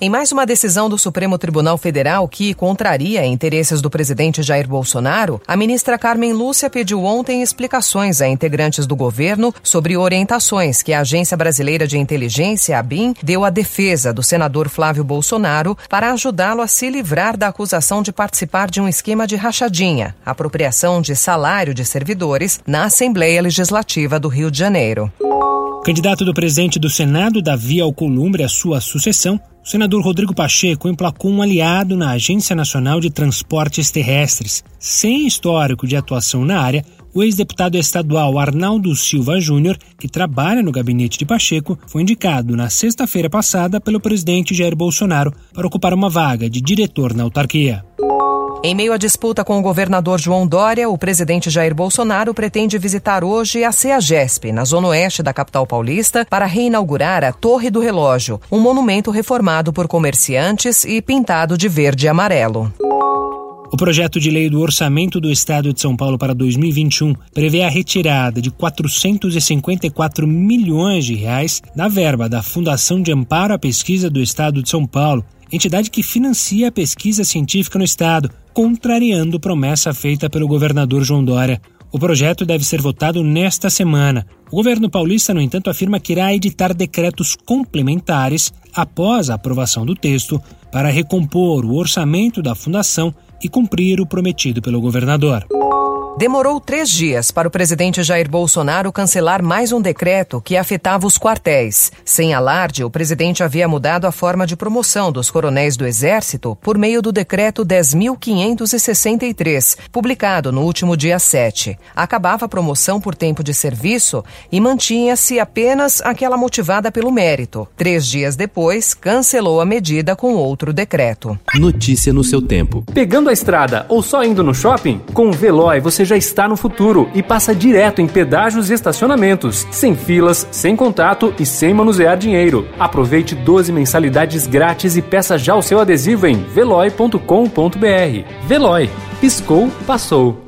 Em mais uma decisão do Supremo Tribunal Federal que contraria interesses do presidente Jair Bolsonaro, a ministra Carmen Lúcia pediu ontem explicações a integrantes do governo sobre orientações que a Agência Brasileira de Inteligência, a BIM, deu à defesa do senador Flávio Bolsonaro para ajudá-lo a se livrar da acusação de participar de um esquema de rachadinha, apropriação de salário de servidores na Assembleia Legislativa do Rio de Janeiro. Candidato do presidente do Senado, Davi Alcolumbre, à sua sucessão, o senador Rodrigo Pacheco emplacou um aliado na Agência Nacional de Transportes Terrestres. Sem histórico de atuação na área, o ex-deputado estadual Arnaldo Silva Júnior, que trabalha no gabinete de Pacheco, foi indicado na sexta-feira passada pelo presidente Jair Bolsonaro para ocupar uma vaga de diretor na autarquia. Em meio à disputa com o governador João Dória, o presidente Jair Bolsonaro pretende visitar hoje a CEAGESP, na zona oeste da capital paulista, para reinaugurar a Torre do Relógio, um monumento reformado por comerciantes e pintado de verde e amarelo. O projeto de lei do orçamento do Estado de São Paulo para 2021 prevê a retirada de 454 milhões de reais da verba da Fundação de Amparo à Pesquisa do Estado de São Paulo, entidade que financia a pesquisa científica no estado, contrariando promessa feita pelo governador João Dória. O projeto deve ser votado nesta semana. O governo paulista, no entanto, afirma que irá editar decretos complementares após a aprovação do texto para recompor o orçamento da fundação e cumprir o prometido pelo governador. Demorou três dias para o presidente Jair Bolsonaro cancelar mais um decreto que afetava os quartéis. Sem alarde, o presidente havia mudado a forma de promoção dos coronéis do Exército por meio do decreto 10.563, publicado no último dia 7. Acabava a promoção por tempo de serviço e mantinha-se apenas aquela motivada pelo mérito. Três dias depois, cancelou a medida com outro decreto. Notícia no seu tempo. Pegando a estrada ou só indo no shopping? Com o Veloy você já está no futuro e passa direto em pedágios e estacionamentos, sem filas, sem contato e sem manusear dinheiro. Aproveite 12 mensalidades grátis e peça já o seu adesivo em veloy.com.br. Veloy. Piscou, passou.